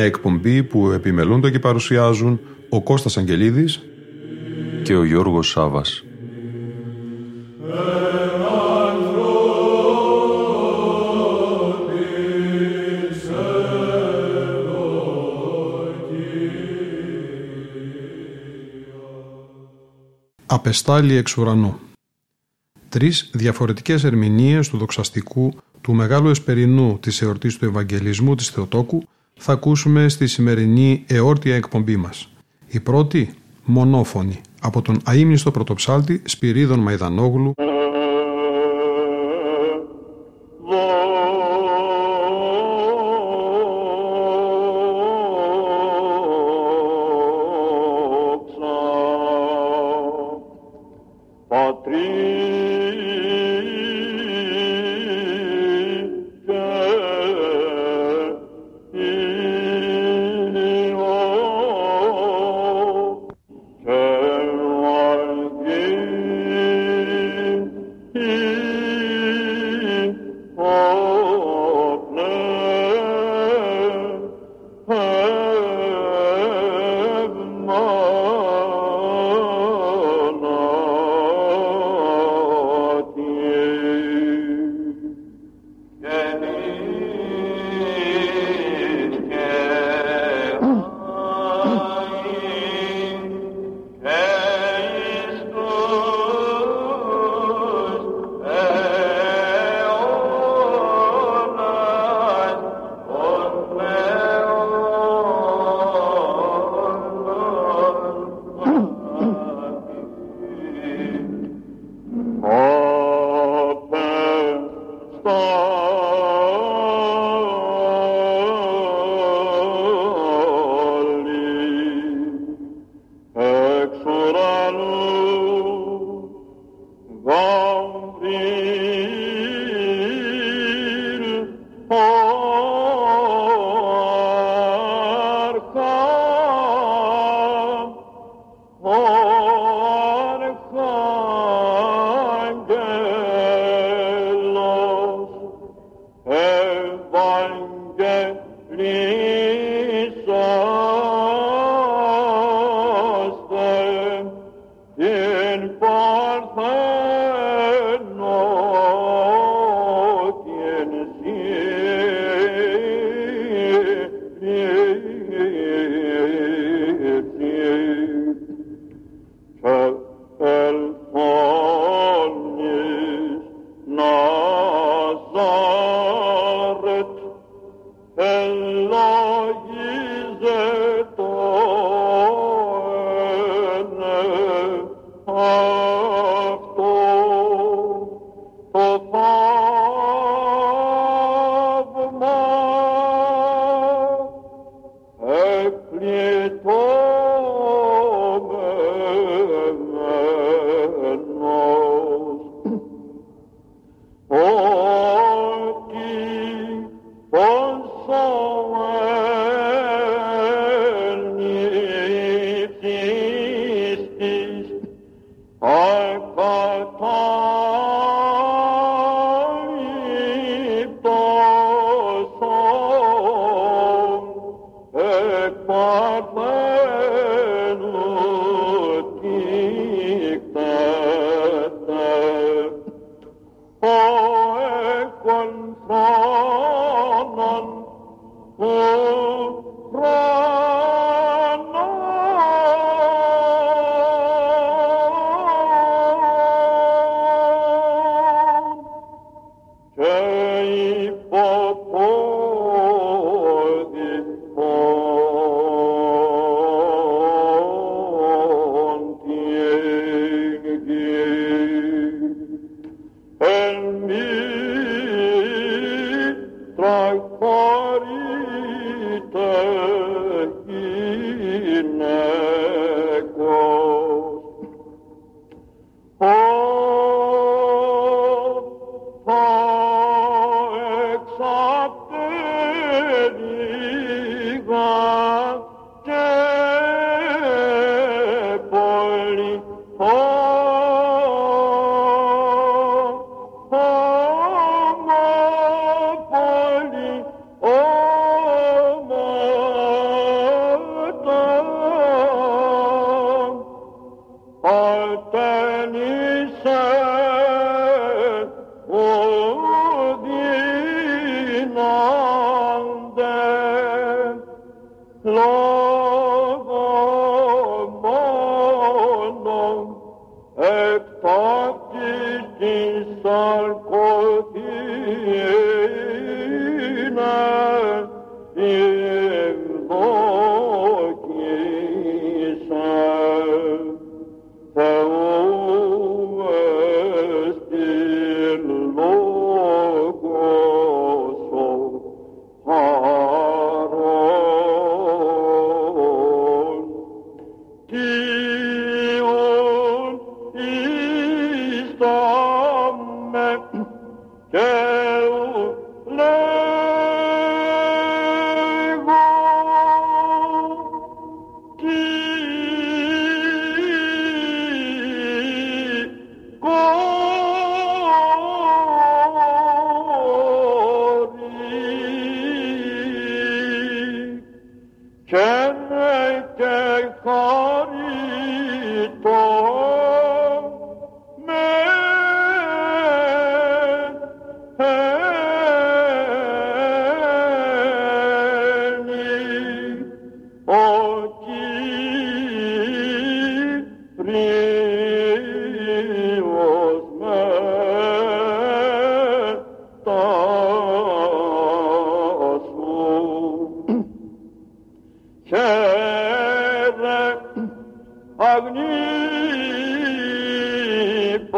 Μια εκπομπή που επιμελούνται και παρουσιάζουν ο Κώστας Αγγελίδης και ο Γιώργος Σάβας. Απεστάλη εξ ουρανού Τρεις διαφορετικές ερμηνείες του δοξαστικού του Μεγάλου Εσπερινού της εορτής του Ευαγγελισμού της Θεοτόκου θα ακούσουμε στη σημερινή εόρτια εκπομπή μας. Η πρώτη, μονόφωνη, από τον αείμνηστο πρωτοψάλτη Σπυρίδων Μαϊδανόγλου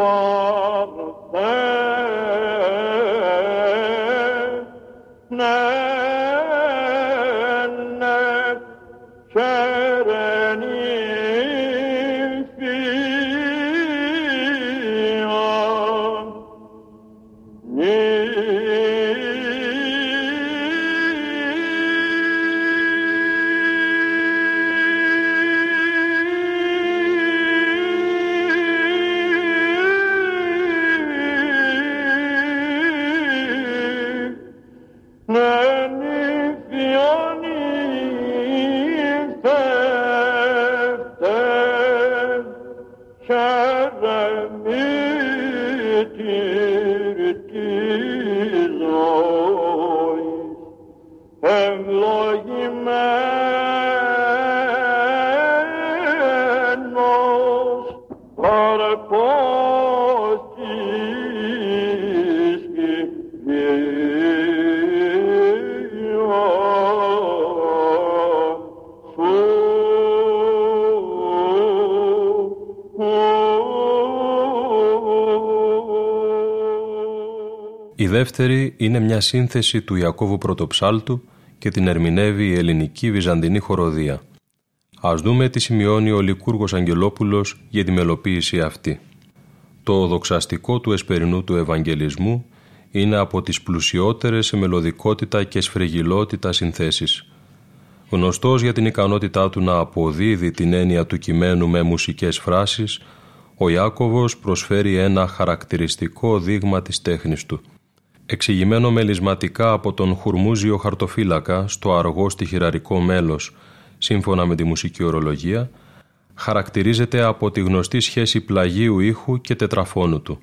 போ δεύτερη είναι μια σύνθεση του Ιακώβου Πρωτοψάλτου και την ερμηνεύει η ελληνική βυζαντινή χοροδία. Ας δούμε τι σημειώνει ο Λικούργος Αγγελόπουλος για τη μελοποίηση αυτή. Το δοξαστικό του εσπερινού του Ευαγγελισμού είναι από τις πλουσιότερες σε μελωδικότητα και σφρεγγυλότητα συνθέσεις. Γνωστός για την ικανότητά του να αποδίδει την έννοια του κειμένου με μουσικές φράσεις, ο Ιάκωβος προσφέρει ένα χαρακτηριστικό δείγμα της τέχνης του – εξηγημένο μελισματικά από τον Χουρμούζιο χαρτοφύλακα στο αργό στοιχειραρικό μέλος, σύμφωνα με τη μουσική ορολογία, χαρακτηρίζεται από τη γνωστή σχέση πλαγίου ήχου και τετραφώνου του.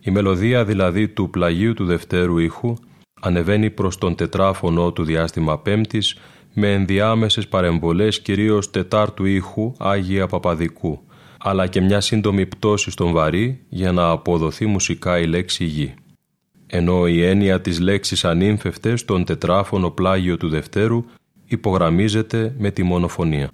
Η μελωδία δηλαδή του πλαγίου του δευτέρου ήχου ανεβαίνει προς τον τετράφωνο του διάστημα πέμπτης με ενδιάμεσες παρεμβολές κυρίως τετάρτου ήχου Άγια Παπαδικού, αλλά και μια σύντομη πτώση στον βαρύ για να αποδοθεί μουσικά η λέξη γη ενώ η έννοια της λέξης ανήμφευτες στον τετράφωνο πλάγιο του Δευτέρου υπογραμμίζεται με τη μονοφωνία.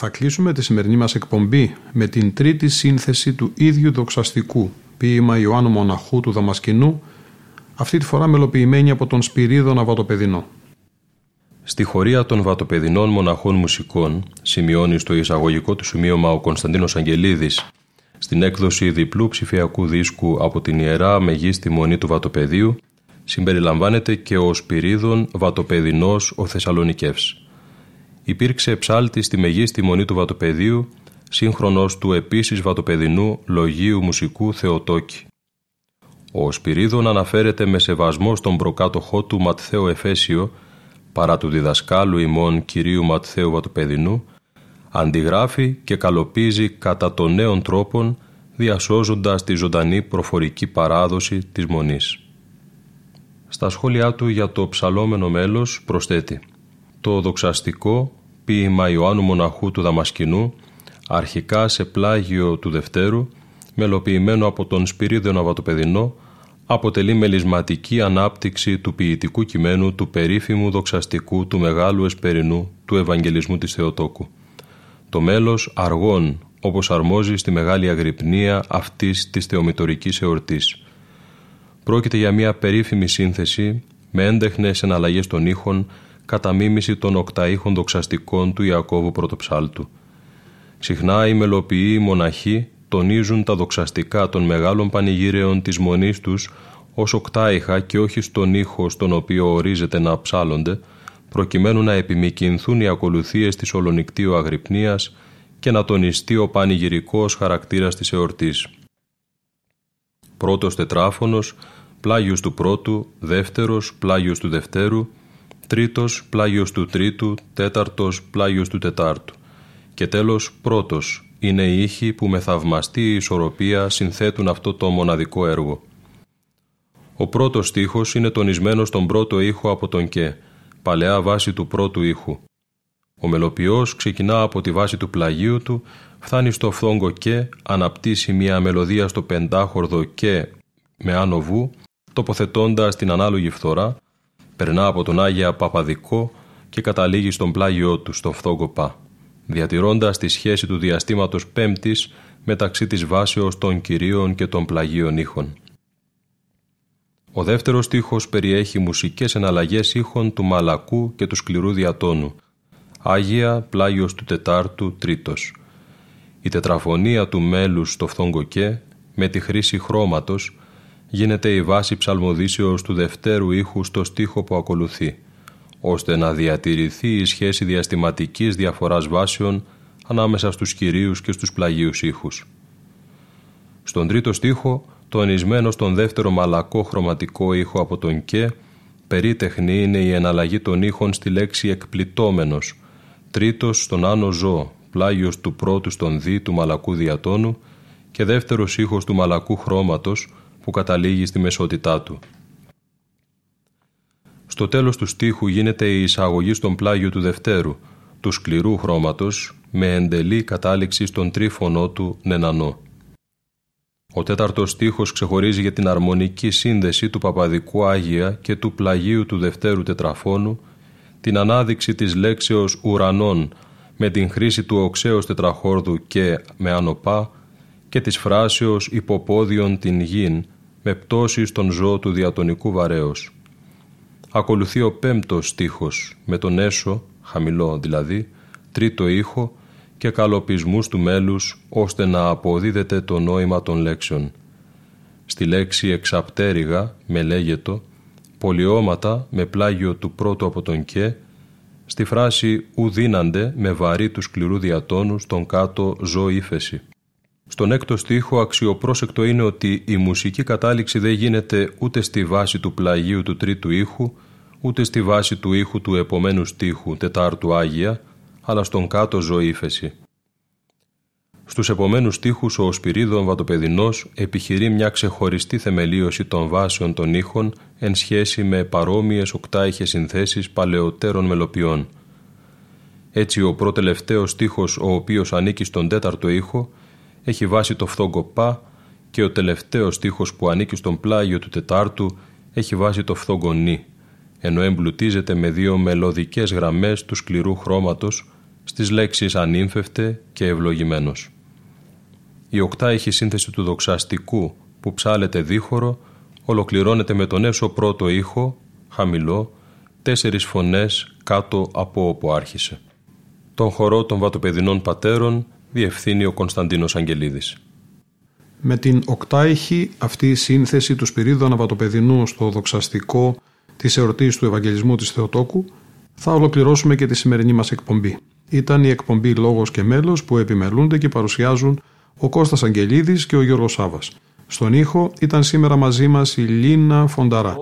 Θα κλείσουμε τη σημερινή μας εκπομπή με την τρίτη σύνθεση του ίδιου δοξαστικού, ποίημα Ιωάννου Μοναχού του Δαμασκηνού, αυτή τη φορά μελοποιημένη από τον Σπυρίδωνα Βατοπεδινό. Στη χωρία των Βατοπεδινών Μοναχών Μουσικών, σημειώνει στο εισαγωγικό του σημείωμα ο Κωνσταντίνος Αγγελίδης, στην έκδοση διπλού ψηφιακού δίσκου από την Ιερά Μεγίστη Μονή του Βατοπεδίου, συμπεριλαμβάνεται και ο Σπυρίδων Βατοπεδινός ο Θεσσαλονικεύς υπήρξε ψάλτη στη μεγίστη μονή του Βατοπεδίου, σύγχρονος του επίσης βατοπεδινού λογίου μουσικού Θεοτόκη. Ο Σπυρίδων αναφέρεται με σεβασμό στον προκάτοχό του Ματθαίο Εφέσιο, παρά του διδασκάλου ημών κυρίου Ματθαίου Βατοπεδινού, αντιγράφει και καλοπίζει κατά των νέων τρόπων, διασώζοντας τη ζωντανή προφορική παράδοση της Μονής. Στα σχόλιά του για το ψαλόμενο μέλος προσθέτει «Το δοξαστικό ποίημα Ιωάννου Μοναχού του Δαμασκηνού, αρχικά σε πλάγιο του Δευτέρου, μελοποιημένο από τον Σπυρίδιο Ναβατοπεδινό, αποτελεί μελισματική ανάπτυξη του ποιητικού κειμένου του περίφημου δοξαστικού του Μεγάλου Εσπερινού του Ευαγγελισμού της Θεοτόκου. Το μέλος αργών, όπως αρμόζει στη μεγάλη αγρυπνία αυτής της θεομητορικής εορτής. Πρόκειται για μια περίφημη σύνθεση με έντεχνες εναλλαγές των ήχων κατά μίμηση των οκταήχων δοξαστικών του Ιακώβου Πρωτοψάλτου. Συχνά οι μελοποιοί μοναχοί τονίζουν τα δοξαστικά των μεγάλων πανηγύρεων της μονής τους ως οκτάηχα και όχι στον ήχο στον οποίο ορίζεται να ψάλλονται, προκειμένου να επιμηκυνθούν οι ακολουθίες της ολονικτίου αγρυπνίας και να τονιστεί ο πανηγυρικός χαρακτήρας της εορτής. Πρώτος τετράφωνος, πλάγιος του πρώτου, δεύτερος, πλάγιος του δευτέρου, τρίτος πλάγιος του τρίτου, τέταρτος πλάγιος του τετάρτου. Και τέλος πρώτος είναι οι ήχοι που με θαυμαστή ισορροπία συνθέτουν αυτό το μοναδικό έργο. Ο πρώτος στίχος είναι τονισμένος στον πρώτο ήχο από τον «και», παλαιά βάση του πρώτου ήχου. Ο μελοποιός ξεκινά από τη βάση του πλαγίου του, φτάνει στο φθόγκο «και», αναπτύσσει μια μελωδία στο πεντάχορδο «και» με άνω βου, τοποθετώντας την ανάλογη φθορά, περνά από τον Άγια Παπαδικό και καταλήγει στον πλάγιό του, στον φθόγκο Πα, διατηρώντας τη σχέση του διαστήματος πέμπτης μεταξύ της βάσεως των κυρίων και των πλαγίων ήχων. Ο δεύτερος στίχος περιέχει μουσικές εναλλαγές ήχων του μαλακού και του σκληρού διατόνου, Άγια πλάγιος του Τετάρτου Τρίτος. Η τετραφωνία του μέλους στο φθόγκοκέ, με τη χρήση χρώματος, γίνεται η βάση ψαλμοδίσεως του δευτέρου ήχου στο στίχο που ακολουθεί, ώστε να διατηρηθεί η σχέση διαστηματικής διαφοράς βάσεων ανάμεσα στους κυρίους και στους πλαγίους ήχους. Στον τρίτο στίχο, τονισμένο στον δεύτερο μαλακό χρωματικό ήχο από τον «και», περίτεχνη είναι η εναλλαγή των ήχων στη λέξη «εκπλητώμενος», τρίτος στον άνω «ζω», πλάγιος του πρώτου στον «δι» του μαλακού διατόνου και δεύτερος ήχος του μαλακού χρώματος, που καταλήγει στη μεσότητά του. Στο τέλος του στίχου γίνεται η εισαγωγή στον πλάγιο του Δευτέρου, του σκληρού χρώματος, με εντελή κατάληξη στον τρίφωνο του νενανό. Ο τέταρτος στίχος ξεχωρίζει για την αρμονική σύνδεση του Παπαδικού Άγια και του πλαγίου του Δευτέρου τετραφώνου, την ανάδειξη της λέξεως ουρανών με την χρήση του οξέως τετραχόρδου και με ανοπά και της φράσεως υποπόδιον την γην με πτώση στον ζώο του διατονικού βαρέως. Ακολουθεί ο πέμπτος στίχος με τον έσω, χαμηλό δηλαδή, τρίτο ήχο και καλοπισμούς του μέλους ώστε να αποδίδεται το νόημα των λέξεων. Στη λέξη εξαπτέρυγα με λέγετο, πολιώματα με πλάγιο του πρώτου από τον «και», στη φράση «ουδίνανται» με βαρύ του σκληρού διατόνου στον κάτω «ζω ύφεση». Στον έκτο στίχο αξιοπρόσεκτο είναι ότι η μουσική κατάληξη δεν γίνεται ούτε στη βάση του πλαγίου του τρίτου ήχου, ούτε στη βάση του ήχου του επομένου στίχου, τετάρτου Άγια, αλλά στον κάτω ζωήφεση. Στους επομένους στίχους ο Σπυρίδων Βατοπεδινός επιχειρεί μια ξεχωριστή θεμελίωση των βάσεων των ήχων εν σχέση με παρόμοιες οκτάιχες συνθέσεις παλαιότερων μελοποιών. Έτσι ο προτελευταίος στίχος ο οποίος ανήκει στον τέταρτο ήχο έχει βάσει το φθόγκο πα και ο τελευταίος στίχος που ανήκει στον πλάγιο του τετάρτου έχει βάσει το φθόγκο νη, ενώ εμπλουτίζεται με δύο μελωδικές γραμμές του σκληρού χρώματος στις λέξεις ανήμφευτε και ευλογημένος. Η οκτάηχη σύνθεση του δοξαστικού που ψάλεται δίχωρο ολοκληρώνεται με τον έσω πρώτο ήχο, χαμηλό, τέσσερις φωνές κάτω από όπου άρχισε. Τον χορό των βατοπεδινών πατέρων διευθύνει ο Κωνσταντίνος Αγγελίδης. Με την οκτάηχη αυτή η σύνθεση του Σπυρίδου Αναβατοπεδινού στο δοξαστικό της εορτής του Ευαγγελισμού της Θεοτόκου θα ολοκληρώσουμε και τη σημερινή μας εκπομπή. Ήταν η εκπομπή «Λόγος και μέλος» που επιμελούνται και παρουσιάζουν ο Κώστας Αγγελίδης και ο Γιώργος Σάβας. Στον ήχο ήταν σήμερα μαζί μας η Λίνα Φονταρά.